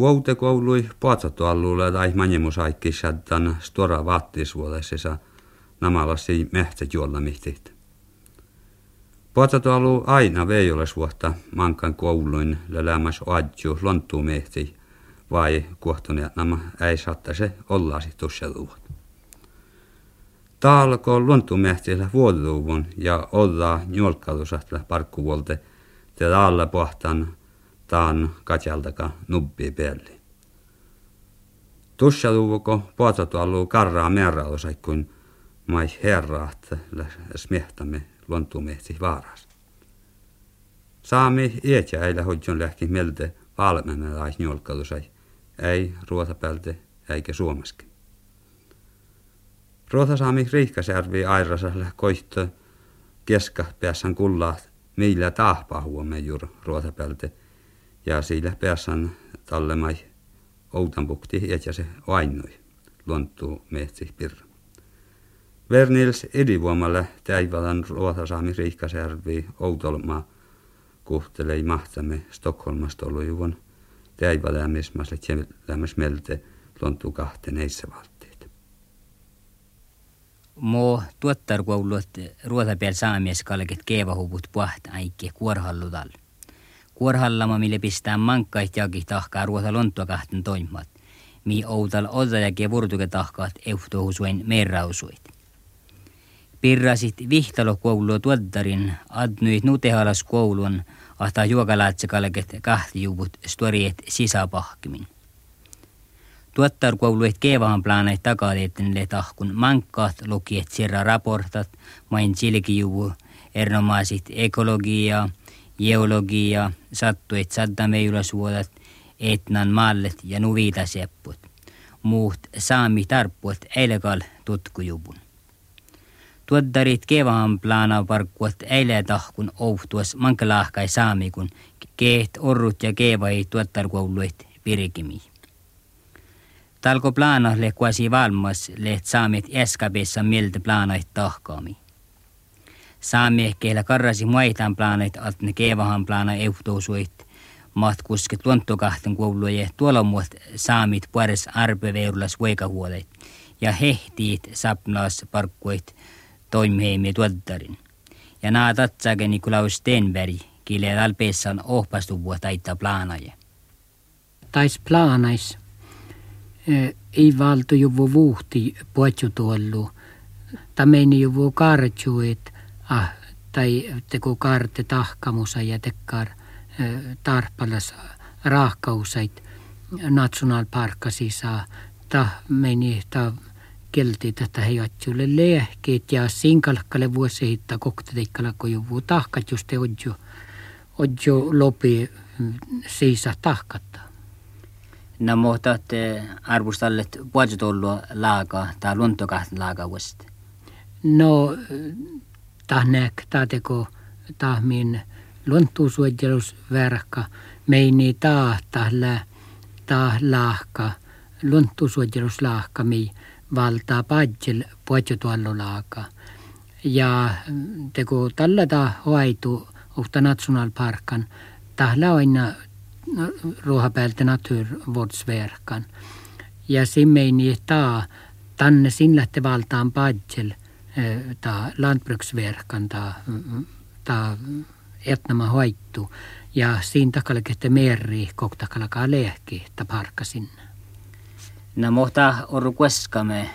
Vuotekoului puotsatualluulle tai manjemusaikki shaddan stora vaattisvuodessa namalasi mehtät juollamihtit. Puotsatuallu aina veijoles vuotta mankan kouluin lälämäs oadju lonttuu mehti vai kuohtuneet nämä ei saatta se ollasi tuossa luvat. Taalko luontumehtillä vuodluvun ja olla njolkkalusatla parkkuvuolte te alla pohtan taan katjaltaka nubbi pelli. Tuossa luvuko puototuallu karraa määräosa kuin mai herraat smehtämme luontumehti vaaras. Saami iätjä eilä hodjon lähki melte valmemme lais njolkkalusai, ei ruotapälte eikä suomaskin. Ruotasaami Riihkasjärvi airasalla koitto keska päässän kullaa millä tahpaa huomme juuri ruotapälte. Ja sillä päässän tallemai outanpukti ja se ainui luontuu mehtsi pirra. Vernils idivuomalle täivalan ruotasaami Riihkasjärvi outolmaa kuhtelei mahtamme Stockholmasta ollut juvon täivalämismäsle lämmäs melte luontuu kahteen valta mo peal saamies kalket keevahuvut puhta äikki kuorhalludal. Kuorhallama, mille pistää mankkait jaki tahkaa ruota lonttua kahten toimat, mi outal odda ja vurtuke tahkaat euhtohusuen merrausuit. Pirrasit vihtalokoulua tuottarin adnuit nutehalas koulun, ahtaa juokalaatse kalket kahti juvut storiet sisäpahkimin. Tuottarkouluet kevahan plaanait takadeettenille tahkun mankkaat lukiet sirra raportat, main silkijuvu, ernomaisit ekologia, geologia, sattuet saddameilasuodat, etnan mallet ja nuvita sepput. Muut saami tarppuot eilekal tutkujuvun. Tuottarit kevahan plaana parkkuot eile tahkun ouhtuas mankalahkai saami, kun keet orrut ja kevai tuottarkouluet pirkimiin. Talko plana le quasi valmas le saamet eskabessa mieltä planait tahkaami. Saami keillä karrasi muitaan planait alt ne kevahan plana eutousuit matkusket luontokahten kouluja tuolla muut saamit puoles arpeveurulas voikahuolet ja hehtiit sapnaas parkkuit toimiheimi tuottarin. Ja naa tatsake Nikolaus Stenberg, kille alpeessa on ohpastuvuo taittaa planaja. Tais planais ei valtu juvu vuhti tuollu. Tameni juvu karjuit, ah, tai teko karte tahkamusa ja tekkar tarpalas rahkausait nationalparkkasisa ta meni ta kelti tätä he jatsulle lehkeet ja sinkalkkale vuosi hitta kokteteikkala kun juvu tahkat just odjo odjo lopi mm, siisa tahkatta. No mohtat arvustallet vuositollua laaga tai luontokahten laaga vuosta? No, tah näk, tah teko, tah meini tah tah lä, tah laahka, luontuusuojelus laahka, mi valtaa padjel laaga. Ja teko tällä tah hoitu, uhta nationalparkan, tah aina ruohapäältä naturvårdsverkan. Ja simmeini taa tanne sin lähte valtaan padjel ta lantbruksverkan ta, ta etnama hoittu. Ja siinä takalla kehtä merri koktakalakaa lehki ta parkka sinne. No mohta oru kueskamme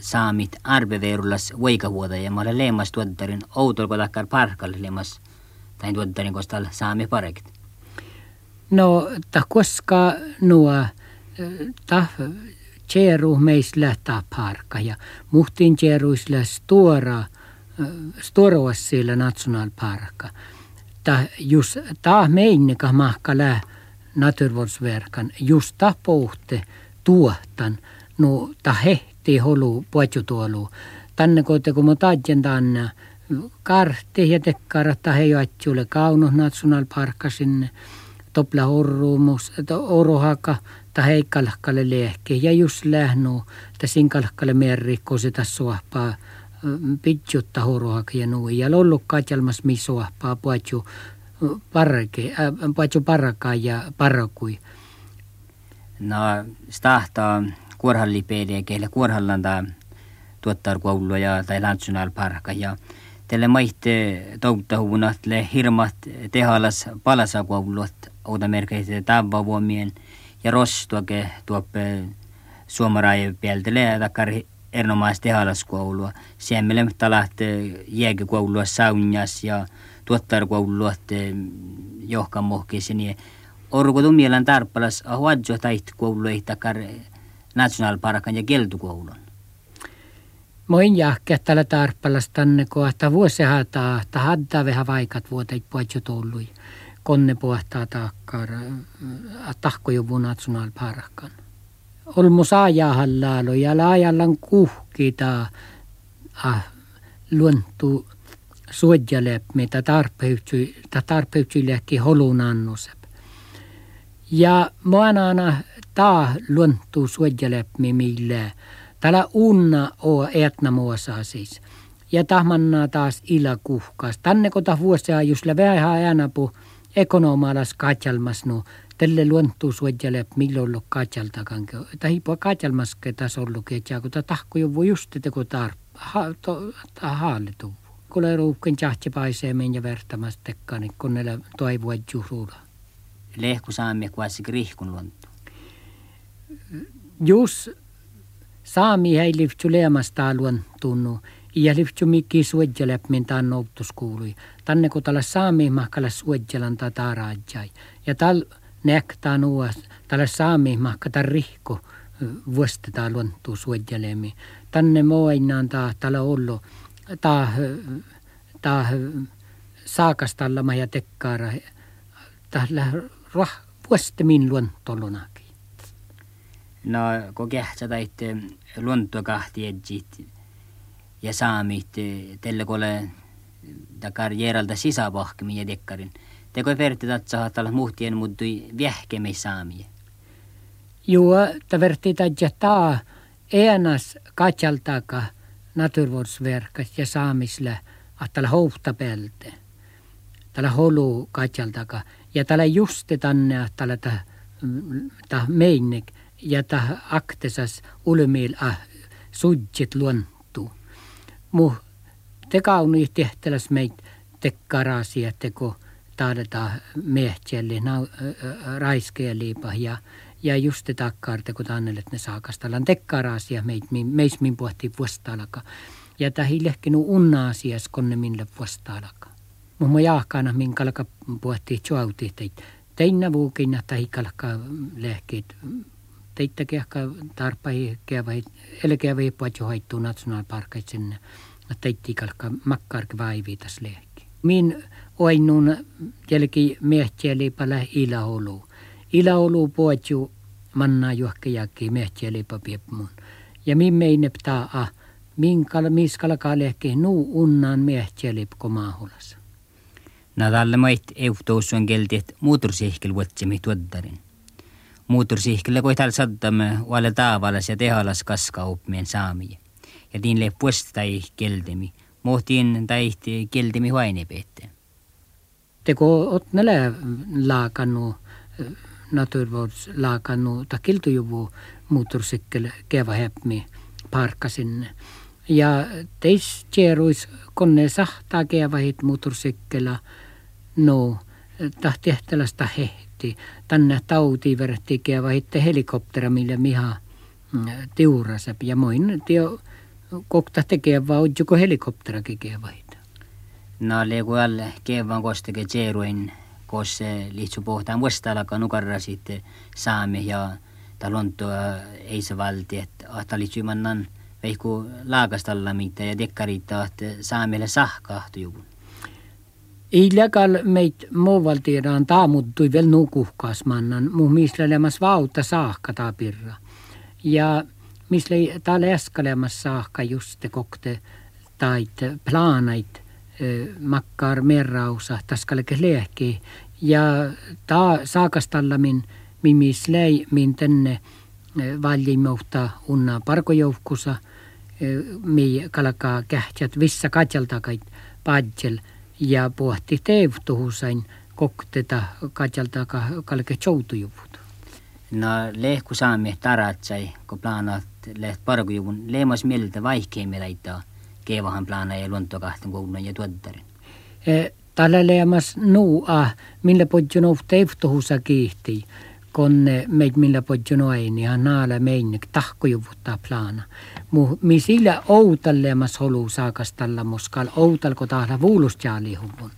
saamit arveveerulas voikavuoda ja mä olen leemas tuottarin outolko takkar parkalle leemas tai tuottarin kostal saami parekit. No, ta koska nuo, ta tjeru meisillä ta parka ja muhtin tjeruisillä stora, storoas siellä nationalparka. Ta just ta meinika mahka lä naturvårdsverkan just ta pohte tuottan no ta hehti holu puetjutuolu. Tänne kote kun mä tajen tänne kartti ja tekkara ta hei kauno nationalparka sinne topla orruumus, orohaka ta heikkalahkalle lehke ja just lähnu ta sinkalahkalle merri koseta suohpaa pidjutta horohaka ja nui ja lollu katjalmas mi suohpaa puatju parake, äh, puatju paraka ja parakui. No, stahtaa kuorhallipeiliä, keille. Kuorhallanta tuottaa koulua ja tai nationalparka ja tälle maitte touttahuvunat le hirmat tehalas palasa outa merkeitä tavavuomien ja rostuake tuoppe suomaraja pieltele takar erinomaisesti tehalaskoulua. Siemmelle talahte jääkökoulua saunjas ja tuottarkoulua johkan mohkeisi niin orko tummielan tarppalas ahuadjo taitti koulu ei takar nationalparkan ja keltukoulun. Moin jahke tällä tarppalas tänne kohta vuosia taa, ta hadda vähän vaikat vuotet poitjo tullui. Konne puhtaa takkar, tahko jo nationalparkan. Olmu saajahallalo ja laajallan kuhki ta ah, luontu suojalepp, mitä tarpeytsi lehki holun annusep. Ja muanana ta luontu suojalepp, mille Täällä unna o etna muosaa siis. Ja tahmanna taas ila kuhkaas. Tänne kota vuosia just vähän äänapu ekonomalas katjalmas no tälle luontuu suojale milloin ollut katjaltakaan. Tai hiipua katjalmaske taas ollut ketjaa, kun ta tahko jo voi just te kun tar hallitu. Kun le ruuhken tjahti paisee ja vertamas tekkaan, niin kun ne toivoo juhruulla. Lehku saamme kuasi krihkun luontu. Jus saami hei lyfty leemasta luontunnu. Ja lyfty mikki suojjelep min tämän noutuskuului. Tänne kun tällä saami mahkalla suojjelan tätä raajai. Ja tal nektaa nuos, tällä saami mahkata rihko vuostetaan luontuu. Tänne moinaan taa tällä ollut taa, taa saakastalla ja tekkaara. Tällä rah, vuostemin luontolunakin. No, kun kehtsä taitte luontoa kahti edjit ja saamit tälle kole takar järalda sisäpahkemi ja dekkarin. Teko verti tatsa tällä muhtien muuttui vähkemi saamia. Joo, ta verti tatsa taa eenas katjaltaka naturvårdsverkas ja saamisle tällä houhtapelte. Tällä holu katjaltaka ja tällä juste tänne tällä ta, ta meinek ja ta aktesas ulmil a sudjet luontu. Mu te kauni tehtäläs meit tekkarasia teko taadeta mehtjälle na, raiskeja liipa ja ja just te takkaarte, kun tannelet ne saakastellaan tekkarasia meit, meis min pohti vuostaalaka. Ja tähi lehkinu unna asias konne minne vuostaalaka. Jaakana min kalka pohti joauti teit. Teinä vuukina tai kalka lehkeet teittäkin ehkä tarpai keväi, elkeväi puhuttu hoittuu nationalparkait sinne. Teitti kalka makkarki vaivitas lehki. Min oinnun jälki mehtiä pala ilaolu. Ilaolu puhuttu manna mehtiä liipa piepmun. Ja min meine ptaa min kala miskalaka lehki nuu unnan mehtiä liipko maahulassa. Nadalle mait euhtousun keltiet muutursihkel vuotsimi tuoddarin muutursihkille kui tal saddamme vale taavalas ja tehalas kaskauppien saamia. Ja tiin le puestai keldemi. Mohtiin taihti keldemi huainepeette. Teko ot näle laakanu naturvårds laakanu ta kiltujuvu muutursikkel keva hepmi parkka sinne. Ja teis tjeruis konne sahtaa kevahit muutursikkela no tahtehtelasta hehti kohti. Tänne tauti verhti vaihitte helikoptera, millä miha mm, tiurasep. Ja moin tio kokta tekee vaan ujjuko helikoptera kekee vaihtaa. No leegu all keevan kostege tseeruin, kos lihtsu pohtaan vuostalaka nukarrasit saame ja tal on tuo ei se valti, että ahta lihtsu mannan veikku laakastalla mitä ja dekkarit saamelle sahkahtu juvun. Iljakal meit muuvaltiedaan taamuttui vielä nukuhkas mannan, muu mislelemas vauta saakka tapirra. Ja misle täällä eskalemas saakka just kokte tait plaanait makkar merrausa taskaleke lehki. Ja ta saakastalla min, min mislei min tänne valjimouhta unna parkojoukkusa, mi kalkaa kähtjät vissa katjaltakait padjel – ja pohti teivtuhusain kokteta katjalta kalke joutujuvut. No lehku saami taratsai, kun planat leht parkujuvun leemas mieltä vaihkeimia laittaa keevahan plana ja luontokahten koulun ja tuottarin. E, tällä leemas nuua, millä podjon ofta eftohusa kiihti, kun meid millä podjon aini ja naala meinik tahkojuvuttaa plana. Mu, mi sillä outal leemas holu saakas tällä muskal, outal ko tahla vuulustjaalihuvun.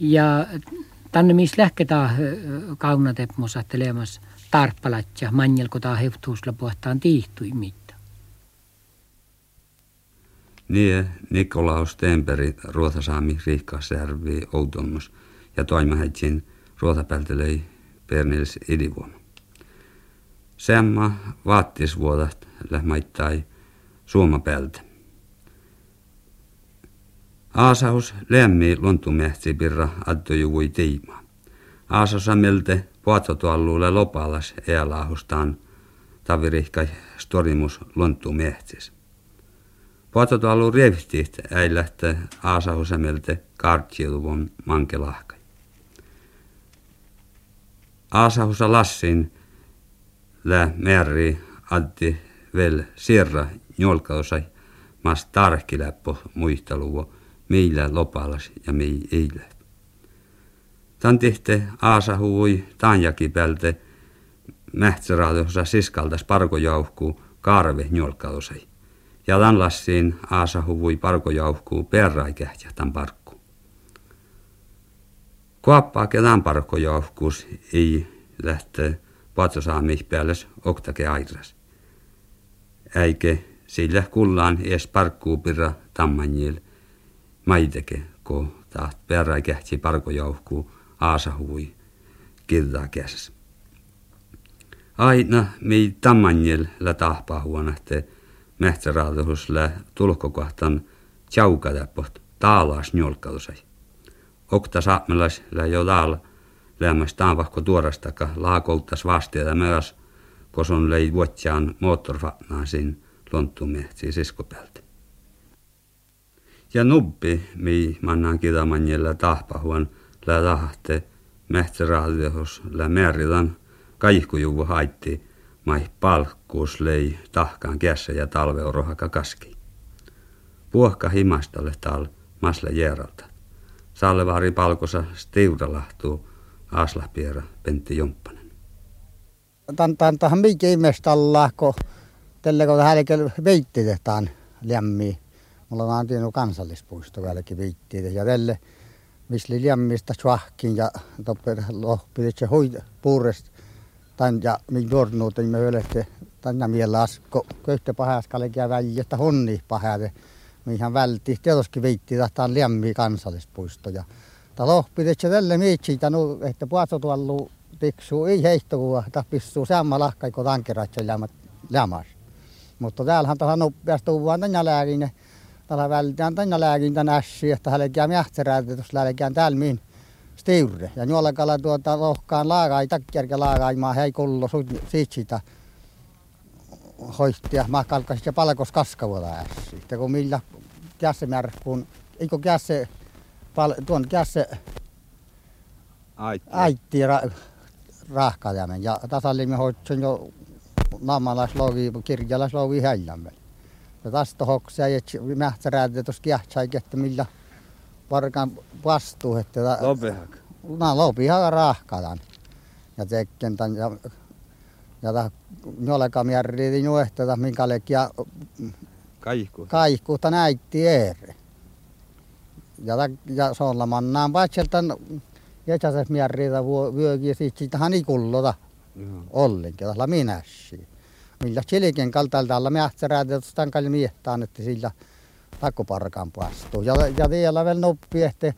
Ja tänne mis lähketään leemas tarppalat ja manjel kun taa hevtuusla puhtaan tiihtui mitään. Niin, Nikolaus Temperi Ruotasaami Riikkasjärvi Outonmus ja toimahetsin Ruotapältelöi Pernils idivuoma. Semma vaattisvuodat lähmaittai Suomapältä. Aasaus lämmi luontumehti pirra adtojuvui tiimaa. Aasosa melte puatsotualluulle lopalas eälahustaan tavirihka storimus lonttu mehtsis. Puatsotuallu rievstit äilähtä aasahusemelte kartsieluvon mankelahkai. Aasahusa lassin lä merri addi vel sirra njolkausai mas tarkkiläppo muisteluvo meillä lopalas ja mei eilet. Tan tihte aasa huui taanjaki pälte mähtsäraatossa siskaltas parkojauhkuu kaarve njolkausei. Ja tan lassiin aasa huui parkojauhkuu perraikähtiä tan parkku. Kuoppaa ketään parkojauhkuus ei lähtee patsosaamih päälles oktake airas. Äike sillä kullaan ees parkkuu pirra tammanjil maiteke, ko taht perraikähti parkojauhkuu aasahui kirjaa käsessä. Aina mi tammanjel la tahpaa huonahte mähtsäraatohus la tulkokohtan tjaukatäpot taalas njolkausai. Okta saapmelas la jo taal lämmäs taavahko tuorastaka laakouttas vasteita myös, koson lei vuotsiaan moottorfatnaan sin lonttumehtiin siskopältä. Ja nubbi, mi mannaan kidamanjella tahpahuan, lä tahte mähtsäraadihos lä määridan kaikkujuvu haitti mai palkkuus lei tahkaan kässä ja talveorohaka kaski. Puhka himastalle tal masle jeralta. Sallevaari palkosa stiudalahtuu Aslahpiera Pentti Jomppanen. Tähän mikä ihmestalla, kun tällä kun hälkel veitti tehtaan lämmi. Mulla on antinut kansallispuisto välki veitti ja tälle missä lämmistä suahkin ja toppe lohpidit se hui puurest tän ja min jornuut me ylette tänä miellä asko köyhtä pahaskalekia väljestä honni pahade mihän vältti tietysti veitti tahtaan lämmi kansallispuisto. Ja ta lohpidit se tälle miitsitä nu että puatso tuollu tiksu ei heittokuva ta pissuu samma lahkai kun tankerat se lämmas mutta täällähän tähän nopeasti tuodaan tänä lääkine tällä välitään tänä lääkintä nässi, että hälkää mähtäräätä, jos lähdekään täällä mihin stiurre. Ja nuolakalla tuota lohkaan laagai, takkierkä laagaimaa, hei kullo siitä sitä hoistia, mä kalkaisin ja palkos kaskavuota ässi. Sitten kun millä kässe märkkuun, eikö kässe, pal, tuon kässe Aitti. aitti ra, rahkajamen. Ja tasallimme hoitsin jo namalaislovi, kirjalaislovi häillämme. Ja tästä hoksia ja mähtäräätä tuossa kiahtsai, että millä varkaan vastuu, että Lopehak. no lopihan rahkadan. Ja tekken tän ja ja ta noleka mierri nuehteta minkälekia Kaikku. kaihkuuta näitti ere. Ja, ta, ja solla mannaan paitselta jätäses mierriitä vyöki ja sit siitähän ollenkin, tällä minäsi. Millä chilikin kaltalta alla mähtsäräätä, että kalli miehtään, että sillä takkuparkan pastuu. Ja, ja vielä vielä noppi, että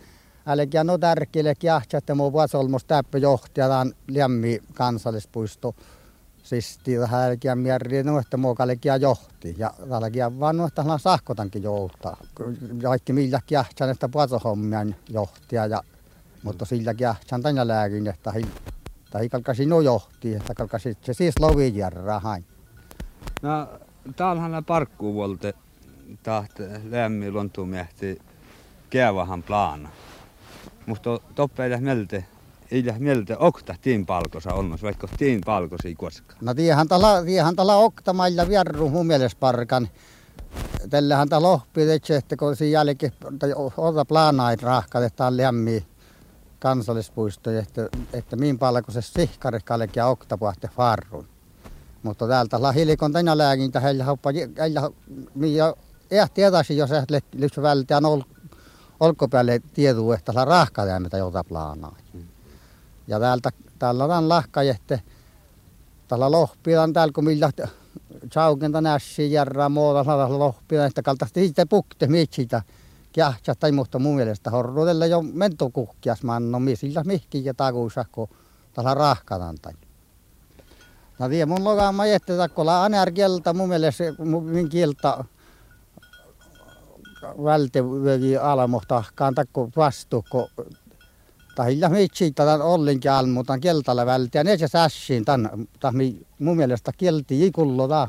älkää no tärkeille kiahtsa, että muu vasolmos täppä johtaja, tämän lämmi kansallispuisto. Siis tähän älkää mierri, no että muu kallekia johti. Ja tälläkin vaan no, että hän sahkotankin johtaa. Kaikki millä kiahtsan, että puasohommian johtaja. Ja, mutta sillä kiahtsan tänä lääkin, että tai kalkasi no johti, että kalkasi se siis lovijärrää hain. No, täällähän parkkuu volte taht lämmi lontumehti kevahan plana. Mutta toppeille melte ei mieltä okta tiin palkosa on, vaikka tiin palkosi koskaan. No tiehän tala, tiehän tala oktamailla vierru mun mielestä parkan. Tällähän tala lohpi, että kun siinä jälkeen, ota planait rahkat, että on lämmiä kansallispuisto, että, että min paljon se sihkari kallekin oktapuhte farrun. Mutta täältä la hilikon tänä lääkintä heillä hoppa, heillä, mikä ehti edasi, jos ehti lyhtsä välttää ol, olkopäälle tieduu, että la rahka mitä jota planaa. Mm. Ja täältä, täällä on lahka, että täällä lohpiaan täällä, kun millä chaukenta nässi järrää muuta, täällä lohpiaan, että kaltaisesti sitten pukte mitsitä tai mutta mun mielestä horruudella jo mentokuhkias manno, misillä mihki ja takuissa, kun täällä rahkataan tai. No vie mun lokaama jättä kun aner kieltä mun mielestä mun kieltä välte vyögi alamohtahkaan takko vastu, kun tahilla mitsi tämän ollenkin almuutan keltalla vältiä, ne se sässiin tämän, tahmi mun mielestä kielti ikullo ta.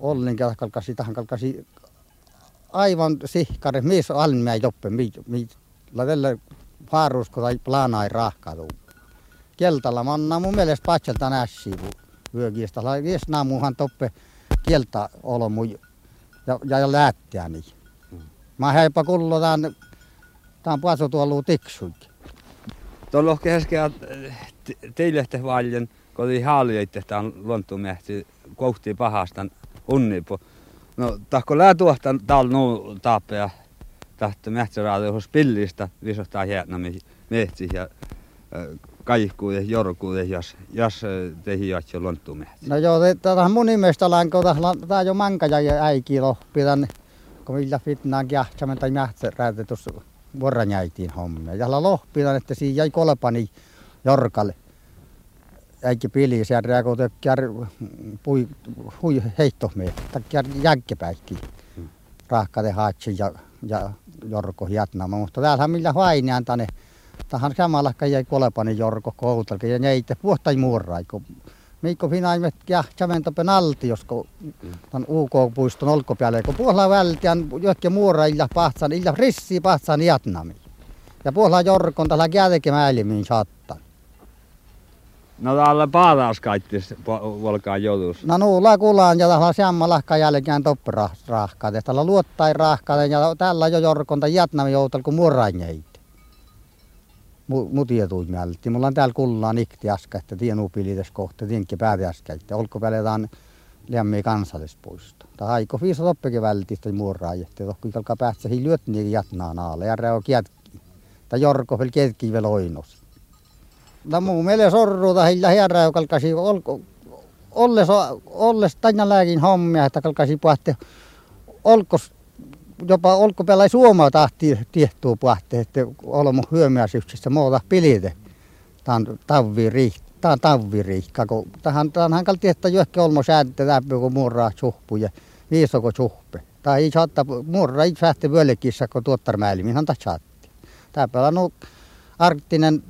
Ollenkin kalkasi, tähän kalkasi aivan sihkari, mies on almia joppe, mi, mi, la tällä faarusko tai planai rahkatu. Keltalla manna mun mielestä patselta nässiin vyökistä, la vies naamuhan toppe kieltä olomu ja, ja, ja läättiä niin. Mä heipä kullo tämän, tämän puasu tuolla tiksuikin. Tuolla on keskellä teille te valjen, kun oli haalioitte, että on luontumehti kohti pahasta unnipu. No, tahko lää tuohta täällä nuu taapea tahto mähtsäraadiohos pillistä visohtaa hieno mehti ja kaikkuude, jorkuude, jos, jos tehi jatsi luontumehti. No joo, tätä mun nimestä lanko, tämä jo manka ja äiki lohpidan, kun millä fitnaan kiahtsamen tai mähtsäraadiotus vuoranjäitiin hommia. Ja lohpidan, että siinä jäi kolpani jorkalle äikki pili siellä kun tökkär pui hui heittohme takkär jänkkepäikki hmm. rahkade haatsi ja ja Jorko hiatnama mutta täällä millä vainaan tänne tähän samalla jäi kolpani Jorko koutalka ja neitä puhtai muurrai kun Mikko Finaimet ja Chaventopen alti, josko tämän UK-puiston olkopäälle, kun puolella vältiän jokke muurailla pahtsan, illa rissi pahtsan jatnami. Ja puolella Jorkon tällä jälkemäälimiin saattaa. No täällä paataus kaikki volkaan joutuus. No nuulla kulaan ja täällä samma lahka jälkeen toppirahkaa. Täällä luottai rahkaa ja täällä jo jorkonta jätnä kuin murrainjeit. Mu tietuut mielti. Mulla on täällä kullaan ikti äsken, että tienu pilites kohta, tienkin päätä äsken. Olko väletään lämmi kansallispuisto. Tai aiko viisa toppekin vältistä murraajetta. Tohku kalka päästä hi lyöt niin jätnaa naalle ja reo kietki. Tai jorko vielä kietki vielä oinos. No muu meille sorruuta hillä hierää, kalkasi olko, olles, olles tänä lääkin hommia, että kalkasi puhatti olkos, jopa olkopelai suomaa tahti tiehtuu puhatti, että olemme hyömyäisyyksissä muuta pilite. Tämä on tavviriihti. Tämä on tavviriihka, kun tähän, tähän hankal tietää johonkin olmo säädettä läpi, kun murraa suhpu ja viisoko suhpe. Tai ei saattaa, murraa ei sähti vyölekissä, kun tuottar määlimin, hän saatti. Tämä on arktinen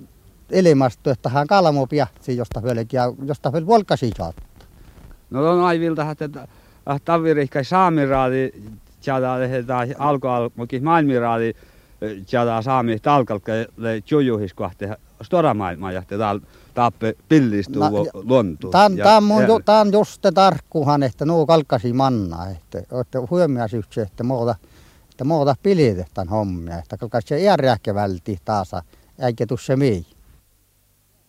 ilmasto, että hän kalmo piahti, josta vieläkin, josta vielä volkasi saattaa. No on aivilta, että tavirihkai saamiraadi tjada tai alkoalmokin maailmiraadi tjada saami talkalka tjujuhis kohte stora maailmaa ja tappe pillistuu no, luontu. Tämä ja, on just tarkkuhan, että nuo kalkasi manna, että, että huomioisyksi, että muuta, että muuta pilitetaan hommia, että kalkasi se iärjähkä välti taas, eikä tuu se mii.